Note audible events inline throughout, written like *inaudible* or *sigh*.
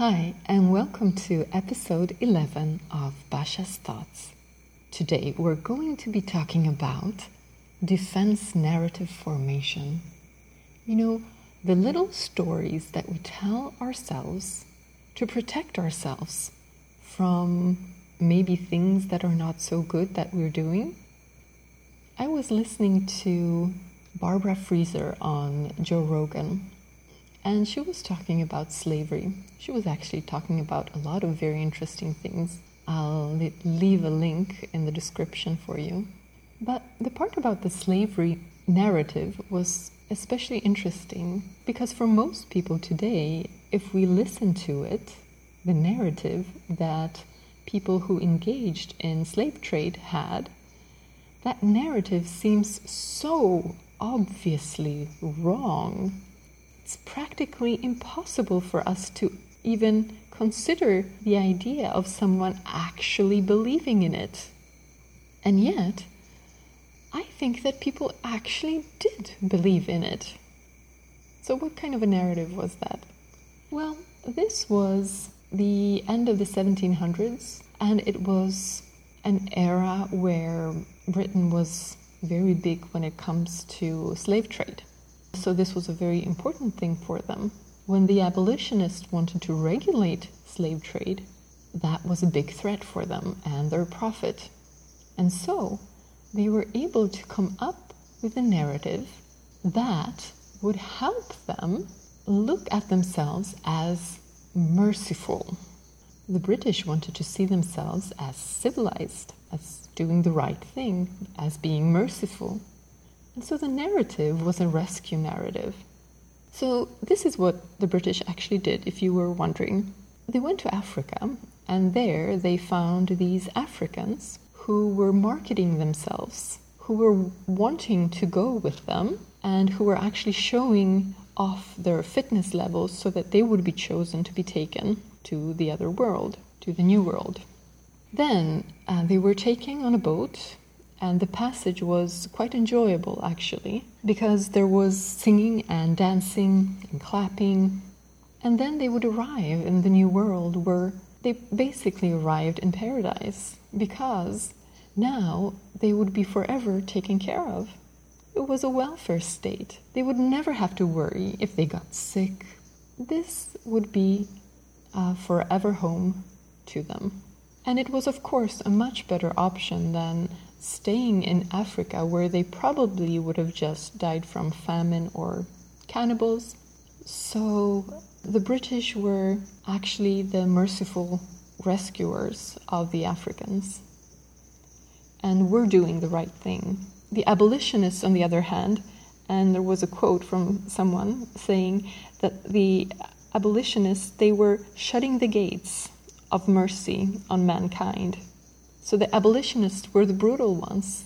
Hi, and welcome to episode 11 of Basha's Thoughts. Today we're going to be talking about defense narrative formation. You know, the little stories that we tell ourselves to protect ourselves from maybe things that are not so good that we're doing. I was listening to Barbara Freiser on Joe Rogan and she was talking about slavery. She was actually talking about a lot of very interesting things. I'll leave a link in the description for you. But the part about the slavery narrative was especially interesting because for most people today, if we listen to it, the narrative that people who engaged in slave trade had, that narrative seems so obviously wrong it's practically impossible for us to even consider the idea of someone actually believing in it. And yet, I think that people actually did believe in it. So, what kind of a narrative was that? Well, this was the end of the 1700s, and it was an era where Britain was very big when it comes to slave trade. So, this was a very important thing for them. When the abolitionists wanted to regulate slave trade, that was a big threat for them and their profit. And so, they were able to come up with a narrative that would help them look at themselves as merciful. The British wanted to see themselves as civilized, as doing the right thing, as being merciful. And so the narrative was a rescue narrative. So, this is what the British actually did, if you were wondering. They went to Africa, and there they found these Africans who were marketing themselves, who were wanting to go with them, and who were actually showing off their fitness levels so that they would be chosen to be taken to the other world, to the new world. Then uh, they were taken on a boat and the passage was quite enjoyable actually because there was singing and dancing and clapping and then they would arrive in the new world where they basically arrived in paradise because now they would be forever taken care of. It was a welfare state. They would never have to worry if they got sick. This would be a forever home to them. And it was, of course, a much better option than staying in Africa, where they probably would have just died from famine or cannibals. So the British were actually the merciful rescuers of the Africans. And were doing the right thing. The abolitionists, on the other hand, and there was a quote from someone saying that the abolitionists they were shutting the gates of mercy on mankind so the abolitionists were the brutal ones,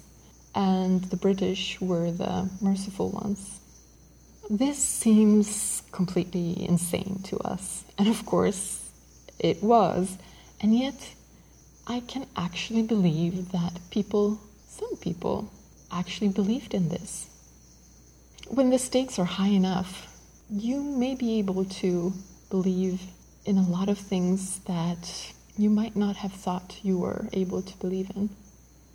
and the British were the merciful ones. This seems completely insane to us, and of course it was, and yet I can actually believe that people, some people, actually believed in this. When the stakes are high enough, you may be able to believe in a lot of things that you might not have thought you were able to believe in.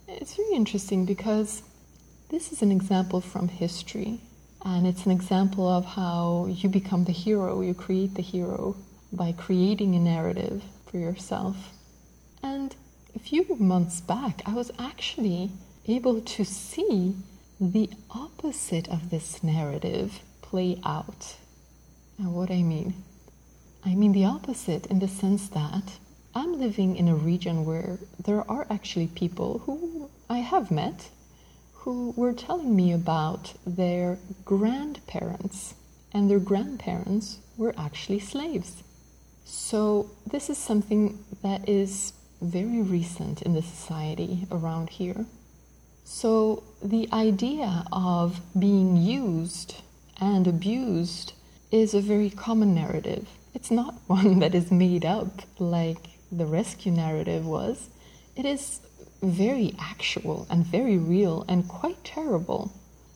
It's very interesting because this is an example from history, and it's an example of how you become the hero, you create the hero by creating a narrative for yourself. And a few months back, I was actually able to see the opposite of this narrative play out. Now, what I mean? I mean the opposite in the sense that I'm living in a region where there are actually people who I have met who were telling me about their grandparents, and their grandparents were actually slaves. So, this is something that is very recent in the society around here. So, the idea of being used and abused is a very common narrative. It's not *laughs* one that is made up like the rescue narrative was, it is very actual and very real and quite terrible.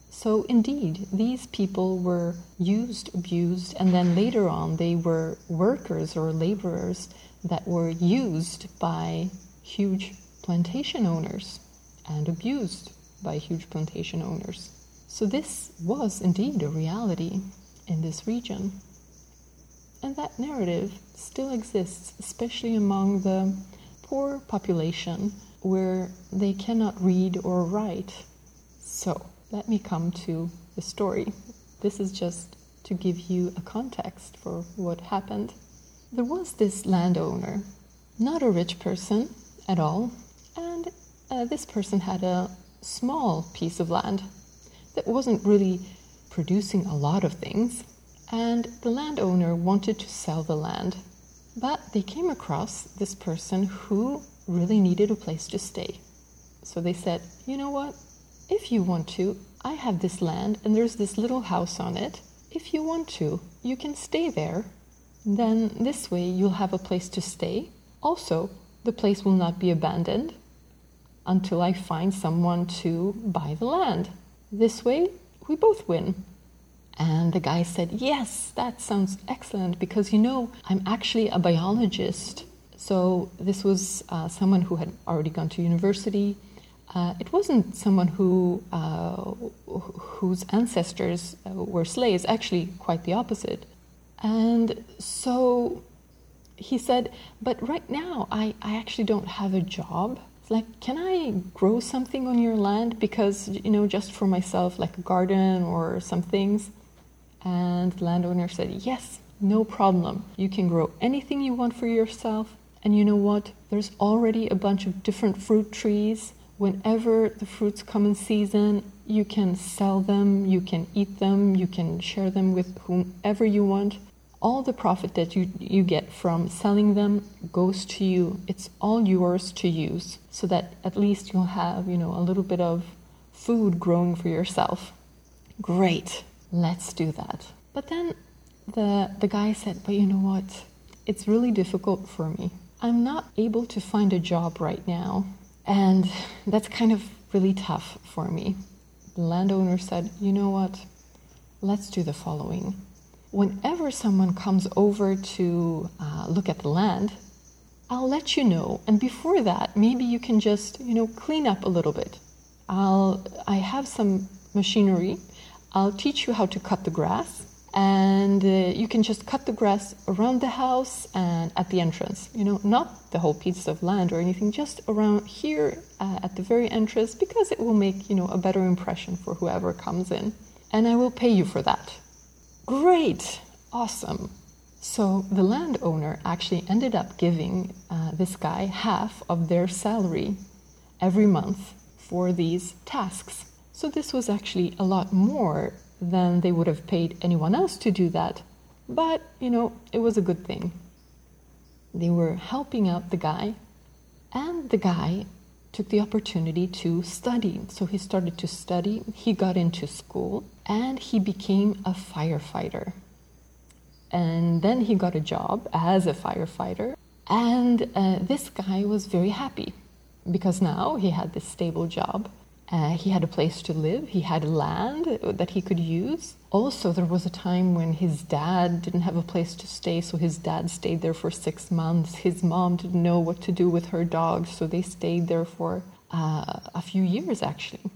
So, indeed, these people were used, abused, and then later on they were workers or laborers that were used by huge plantation owners and abused by huge plantation owners. So, this was indeed a reality in this region. And that narrative still exists, especially among the poor population where they cannot read or write. So, let me come to the story. This is just to give you a context for what happened. There was this landowner, not a rich person at all, and uh, this person had a small piece of land that wasn't really producing a lot of things, and the landowner wanted to sell the land. But they came across this person who really needed a place to stay. So they said, You know what? If you want to, I have this land and there's this little house on it. If you want to, you can stay there. Then this way you'll have a place to stay. Also, the place will not be abandoned until I find someone to buy the land. This way, we both win. And the guy said, Yes, that sounds excellent because you know, I'm actually a biologist. So this was uh, someone who had already gone to university. Uh, it wasn't someone who uh, whose ancestors uh, were slaves. Actually, quite the opposite. And so he said, "But right now, I, I actually don't have a job like, can I grow something on your land? Because, you know, just for myself, like a garden or some things. And the landowner said, yes, no problem. You can grow anything you want for yourself. And you know what? There's already a bunch of different fruit trees. Whenever the fruits come in season, you can sell them, you can eat them, you can share them with whomever you want all the profit that you, you get from selling them goes to you. It's all yours to use so that at least you'll have, you know, a little bit of food growing for yourself. Great, let's do that. But then the, the guy said, But you know what? It's really difficult for me. I'm not able to find a job right now, and that's kind of really tough for me. The landowner said, You know what? Let's do the following whenever someone comes over to uh, look at the land, I'll let you know. And before that, maybe you can just, you know, clean up a little bit. I'll, I have some machinery. I'll teach you how to cut the grass. And uh, you can just cut the grass around the house and at the entrance. You know, not the whole piece of land or anything, just around here uh, at the very entrance because it will make, you know, a better impression for whoever comes in. And I will pay you for that. Great, awesome. So the landowner actually ended up giving uh, this guy half of their salary every month for these tasks. So this was actually a lot more than they would have paid anyone else to do that. But, you know, it was a good thing. They were helping out the guy, and the guy took the opportunity to study. So he started to study, he got into school, and he became a firefighter. And then he got a job as a firefighter. And uh, this guy was very happy because now he had this stable job. Uh, he had a place to live, he had land that he could use. Also, there was a time when his dad didn't have a place to stay, so his dad stayed there for six months. His mom didn't know what to do with her dog, so they stayed there for uh, a few years actually.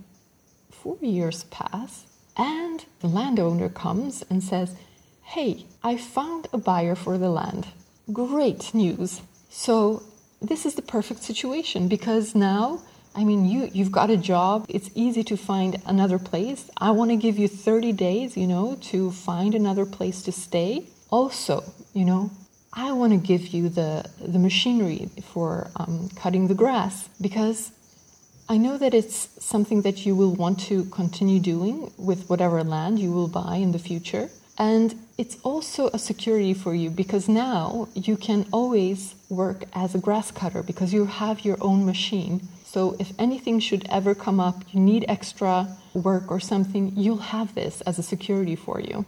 Four years pass, and the landowner comes and says, Hey, I found a buyer for the land. Great news. So, this is the perfect situation because now, I mean, you, you've got a job, it's easy to find another place. I want to give you 30 days, you know, to find another place to stay. Also, you know, I want to give you the, the machinery for um, cutting the grass because I know that it's something that you will want to continue doing with whatever land you will buy in the future. And it's also a security for you because now you can always work as a grass cutter because you have your own machine. So if anything should ever come up, you need extra work or something, you'll have this as a security for you.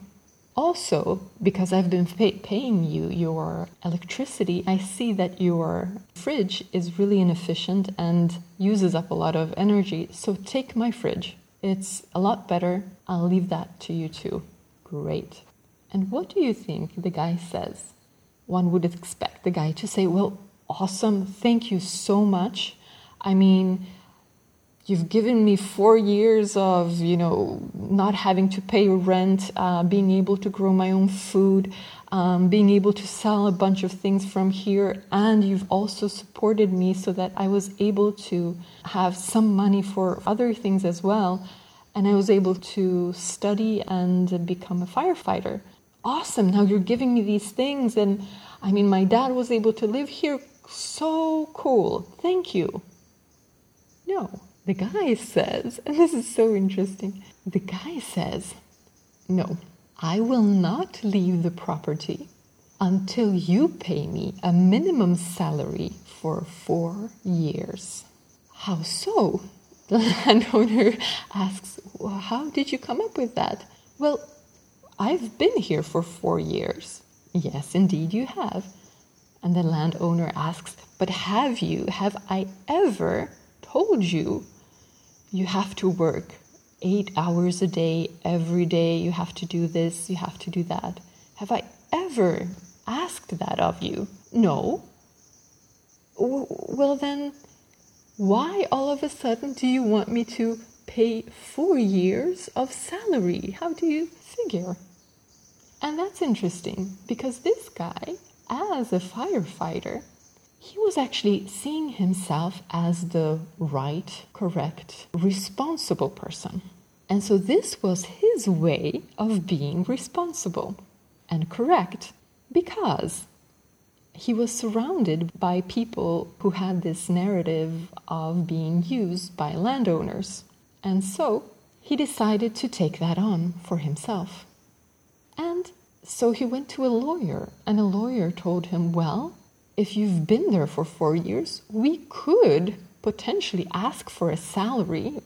Also, because I've been pay- paying you your electricity, I see that your fridge is really inefficient and uses up a lot of energy. So take my fridge. It's a lot better. I'll leave that to you too. Great. And what do you think the guy says? One would expect the guy to say, Well, awesome. Thank you so much. I mean, you've given me four years of you know not having to pay rent uh, being able to grow my own food um, being able to sell a bunch of things from here and you've also supported me so that i was able to have some money for other things as well and i was able to study and become a firefighter. Awesome. Now you're giving me these things and i mean my dad was able to live here. So cool. Thank you no the guy says, and this is so interesting, the guy says, No, I will not leave the property until you pay me a minimum salary for four years. How so? The landowner *laughs* asks, well, How did you come up with that? Well, I've been here for four years. Yes, indeed, you have. And the landowner asks, But have you, have I ever told you you have to work eight hours a day, every day. You have to do this, you have to do that. Have I ever asked that of you? No. Well, then, why all of a sudden do you want me to pay four years of salary? How do you figure? And that's interesting because this guy, as a firefighter, he was actually seeing himself as the right, correct, responsible person. And so this was his way of being responsible and correct because he was surrounded by people who had this narrative of being used by landowners. And so he decided to take that on for himself. And so he went to a lawyer, and a lawyer told him, Well, if you've been there for four years, we could potentially ask for a salary.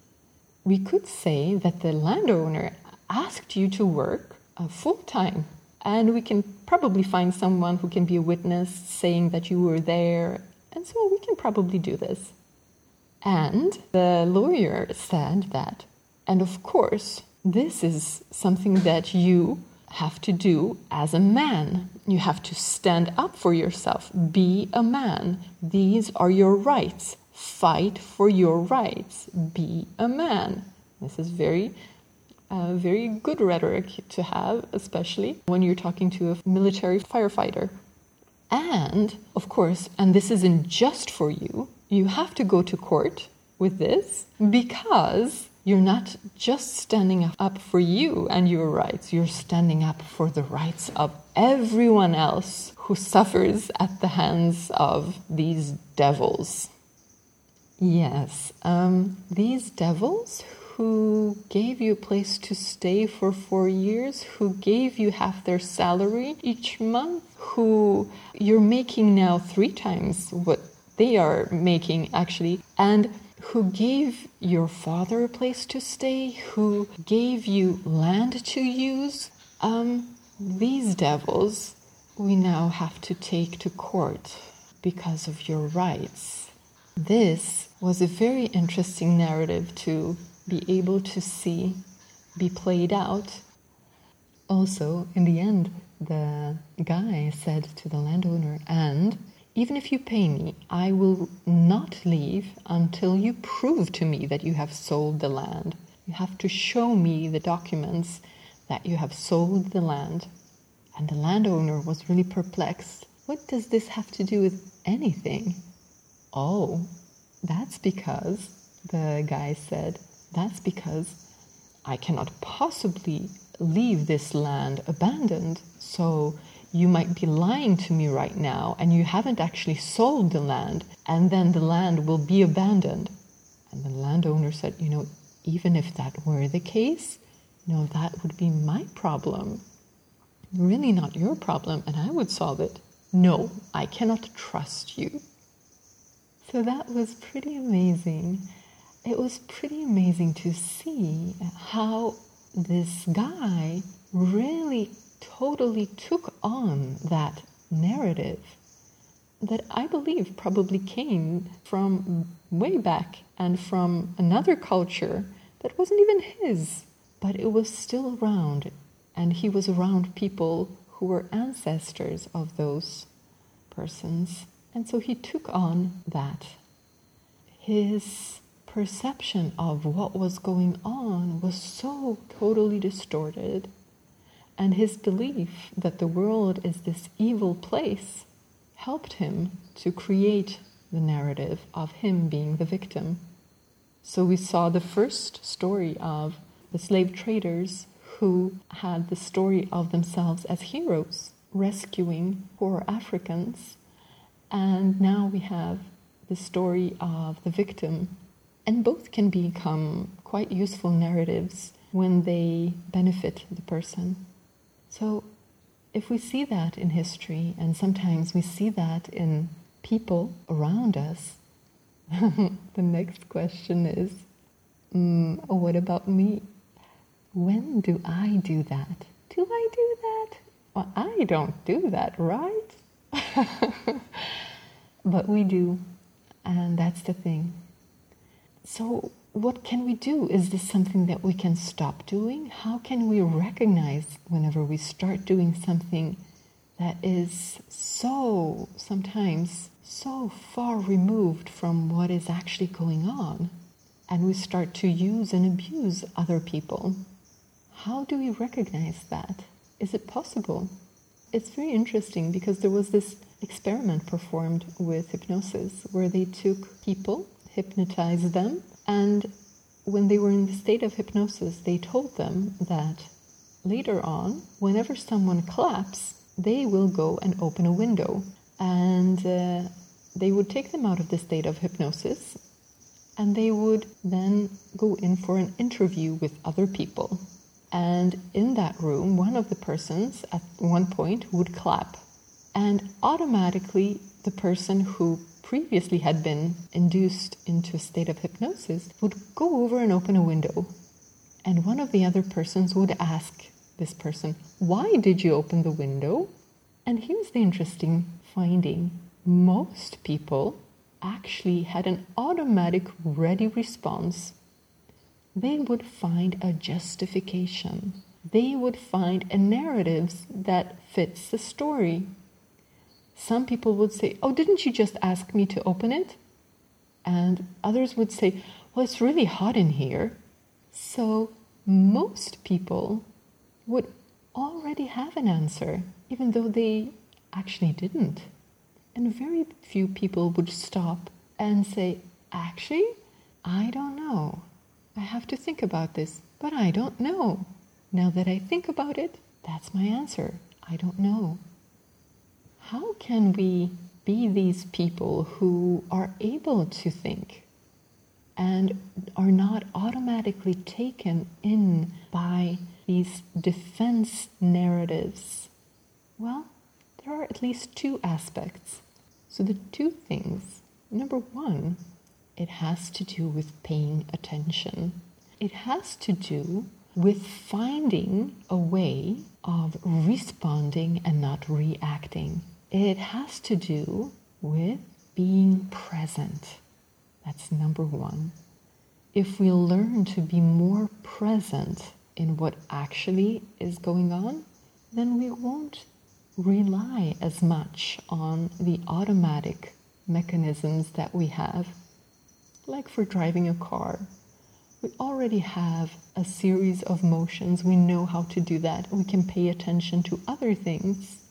We could say that the landowner asked you to work uh, full time, and we can probably find someone who can be a witness saying that you were there, and so we can probably do this. And the lawyer said that, and of course, this is something that you have to do as a man. You have to stand up for yourself. Be a man. These are your rights. Fight for your rights. Be a man. This is very, uh, very good rhetoric to have, especially when you're talking to a military firefighter. And, of course, and this isn't just for you, you have to go to court with this because you're not just standing up for you and your rights, you're standing up for the rights of everyone else who suffers at the hands of these devils. Yes, um, these devils who gave you a place to stay for four years, who gave you half their salary each month, who you're making now three times what they are making actually, and who gave your father a place to stay, who gave you land to use. Um, these devils we now have to take to court because of your rights. This was a very interesting narrative to be able to see be played out. Also, in the end, the guy said to the landowner, and even if you pay me, I will not leave until you prove to me that you have sold the land. You have to show me the documents that you have sold the land. And the landowner was really perplexed. What does this have to do with anything? Oh, that's because, the guy said, that's because I cannot possibly leave this land abandoned. So you might be lying to me right now and you haven't actually sold the land, and then the land will be abandoned. And the landowner said, You know, even if that were the case, you know, that would be my problem. Really not your problem, and I would solve it. No, I cannot trust you. So that was pretty amazing. It was pretty amazing to see how this guy really totally took on that narrative that I believe probably came from way back and from another culture that wasn't even his, but it was still around. And he was around people who were ancestors of those persons. And so he took on that. His perception of what was going on was so totally distorted. And his belief that the world is this evil place helped him to create the narrative of him being the victim. So we saw the first story of the slave traders who had the story of themselves as heroes, rescuing poor Africans. And now we have the story of the victim. And both can become quite useful narratives when they benefit the person. So if we see that in history, and sometimes we see that in people around us, *laughs* the next question is mm, what about me? When do I do that? Do I do that? Well, I don't do that, right? *laughs* but we do, and that's the thing. So, what can we do? Is this something that we can stop doing? How can we recognize whenever we start doing something that is so sometimes so far removed from what is actually going on? And we start to use and abuse other people. How do we recognize that? Is it possible? It's very interesting because there was this experiment performed with hypnosis where they took people, hypnotized them, and when they were in the state of hypnosis, they told them that later on, whenever someone claps, they will go and open a window. And uh, they would take them out of the state of hypnosis and they would then go in for an interview with other people. And in that room, one of the persons at one point would clap. And automatically, the person who previously had been induced into a state of hypnosis would go over and open a window. And one of the other persons would ask this person, Why did you open the window? And here's the interesting finding most people actually had an automatic ready response. They would find a justification. They would find a narrative that fits the story. Some people would say, Oh, didn't you just ask me to open it? And others would say, Well, it's really hot in here. So most people would already have an answer, even though they actually didn't. And very few people would stop and say, Actually, I don't know. I have to think about this, but I don't know. Now that I think about it, that's my answer. I don't know. How can we be these people who are able to think and are not automatically taken in by these defense narratives? Well, there are at least two aspects. So, the two things number one, it has to do with paying attention, it has to do with finding a way of responding and not reacting. It has to do with being present. That's number one. If we learn to be more present in what actually is going on, then we won't rely as much on the automatic mechanisms that we have. Like for driving a car, we already have a series of motions. We know how to do that. We can pay attention to other things.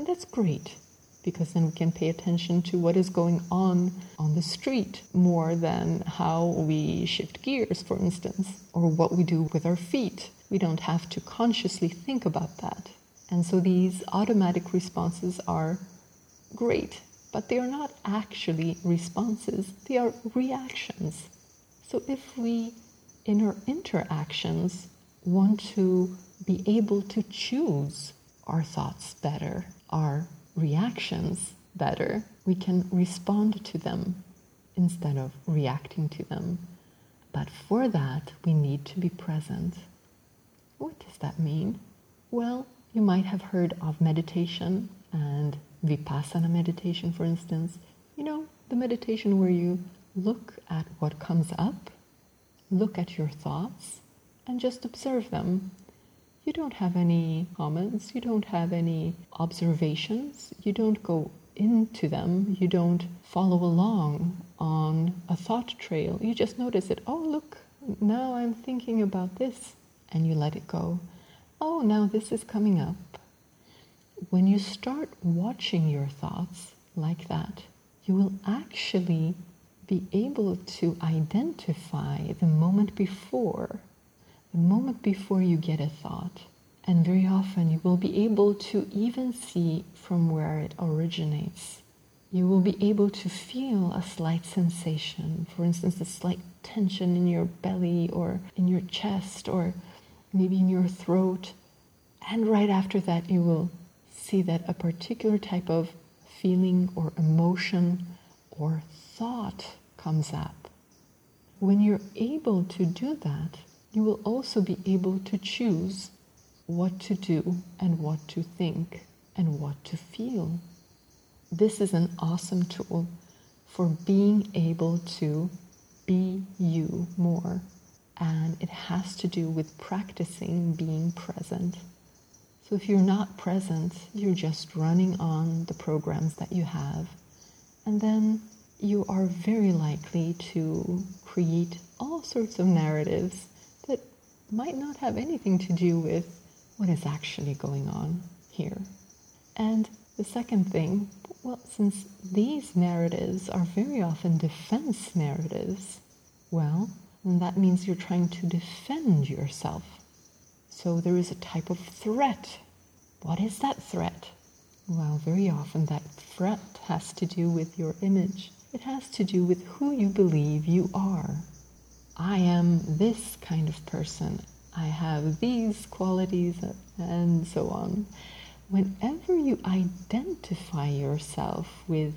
And that's great because then we can pay attention to what is going on on the street more than how we shift gears, for instance, or what we do with our feet. We don't have to consciously think about that. And so these automatic responses are great, but they are not actually responses, they are reactions. So if we, in our interactions, want to be able to choose our thoughts better, our reactions better, we can respond to them instead of reacting to them. But for that, we need to be present. What does that mean? Well, you might have heard of meditation and vipassana meditation, for instance. You know, the meditation where you look at what comes up look at your thoughts and just observe them. You don't have any comments, you don't have any observations, you don't go into them, you don't follow along on a thought trail. You just notice it. Oh, look, now I'm thinking about this, and you let it go. Oh, now this is coming up. When you start watching your thoughts like that, you will actually be able to identify the moment before, the moment before you get a thought. And very often you will be able to even see from where it originates. You will be able to feel a slight sensation, for instance, a slight tension in your belly or in your chest or maybe in your throat. And right after that, you will see that a particular type of feeling or emotion or thought comes up. When you're able to do that, you will also be able to choose what to do and what to think and what to feel. This is an awesome tool for being able to be you more. And it has to do with practicing being present. So if you're not present, you're just running on the programs that you have. And then you are very likely to create all sorts of narratives might not have anything to do with what is actually going on here. And the second thing, well, since these narratives are very often defense narratives, well, that means you're trying to defend yourself. So there is a type of threat. What is that threat? Well, very often that threat has to do with your image. It has to do with who you believe you are. I am this kind of person. I have these qualities, and so on. Whenever you identify yourself with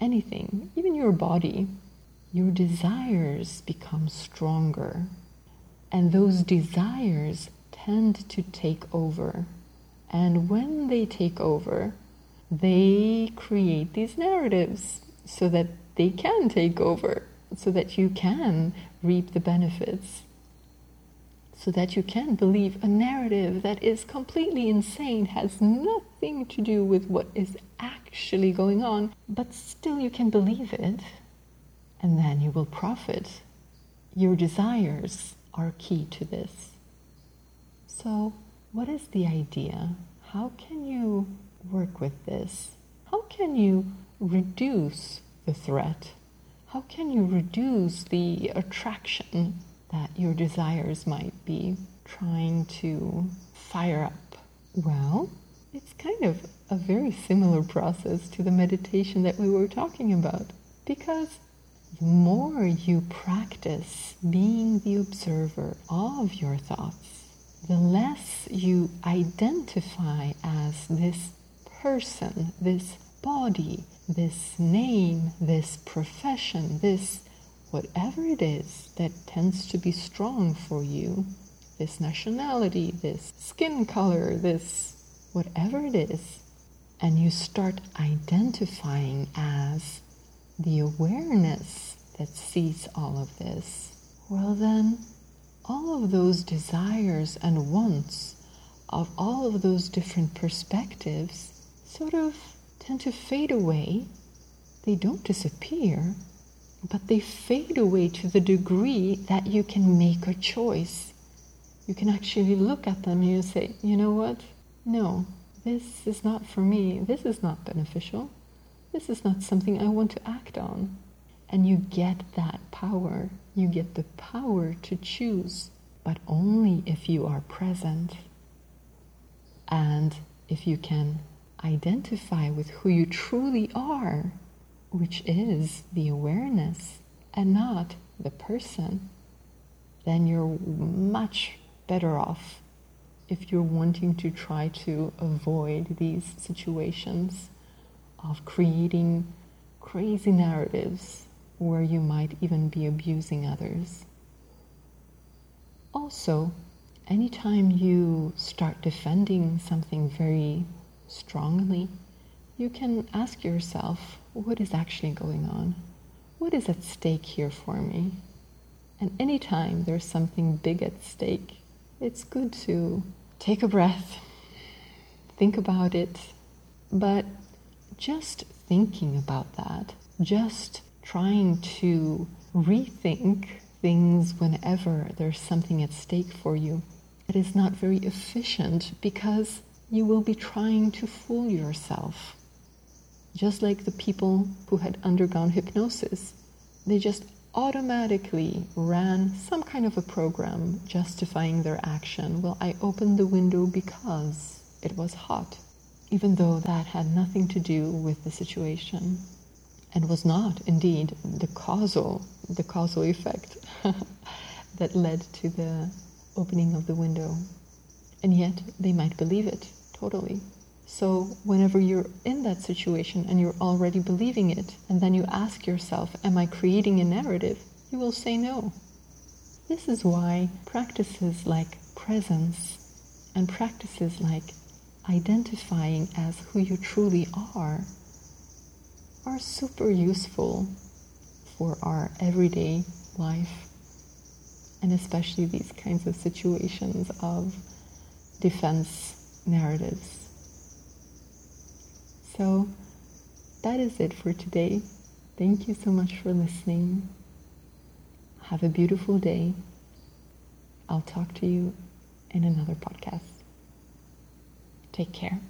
anything, even your body, your desires become stronger. And those desires tend to take over. And when they take over, they create these narratives so that they can take over, so that you can reap the benefits so that you can believe a narrative that is completely insane, has nothing to do with what is actually going on, but still you can believe it, and then you will profit. Your desires are key to this. So, what is the idea? How can you work with this? How can you reduce the threat? How can you reduce the attraction that your desires might be trying to fire up? Well, it's kind of a very similar process to the meditation that we were talking about because the more you practice being the observer of your thoughts, the less you identify as this person, this body, this name, this profession, this whatever it is that tends to be strong for you, this nationality, this skin color, this whatever it is, and you start identifying as the awareness that sees all of this, well, then all of those desires and wants of all of those different perspectives sort of tend to fade away. They don't disappear, but they fade away to the degree that you can make a choice. You can actually look at them and you say, you know what? No, this is not for me. This is not beneficial. This is not something I want to act on. And you get that power. You get the power to choose, but only if you are present. And if you can identify with who you truly are which is the awareness and not the person, then you're much better off if you're wanting to try to avoid these situations of creating crazy narratives where you might even be abusing others. Also, anytime you start defending something very strongly, you can ask yourself what is actually going on? What is at stake here for me? And anytime there's something big at stake, it's good to take a breath, think about it, but just thinking about that, just trying to rethink things whenever there's something at stake for you, it is not very efficient because you will be trying to fool yourself. Just like the people who had undergone hypnosis, they just automatically ran some kind of a program justifying their action. Well, I opened the window because it was hot, even though that had nothing to do with the situation and was not indeed the causal the causal effect *laughs* that led to the opening of the window and yet they might believe it totally. So whenever you're in that situation and you're already believing it and then you ask yourself am i creating a narrative? you will say no. This is why practices like presence and practices like identifying as who you truly are are super useful for our everyday life and especially these kinds of situations of defense narratives. So that is it for today. Thank you so much for listening. Have a beautiful day. I'll talk to you in another podcast. Take care.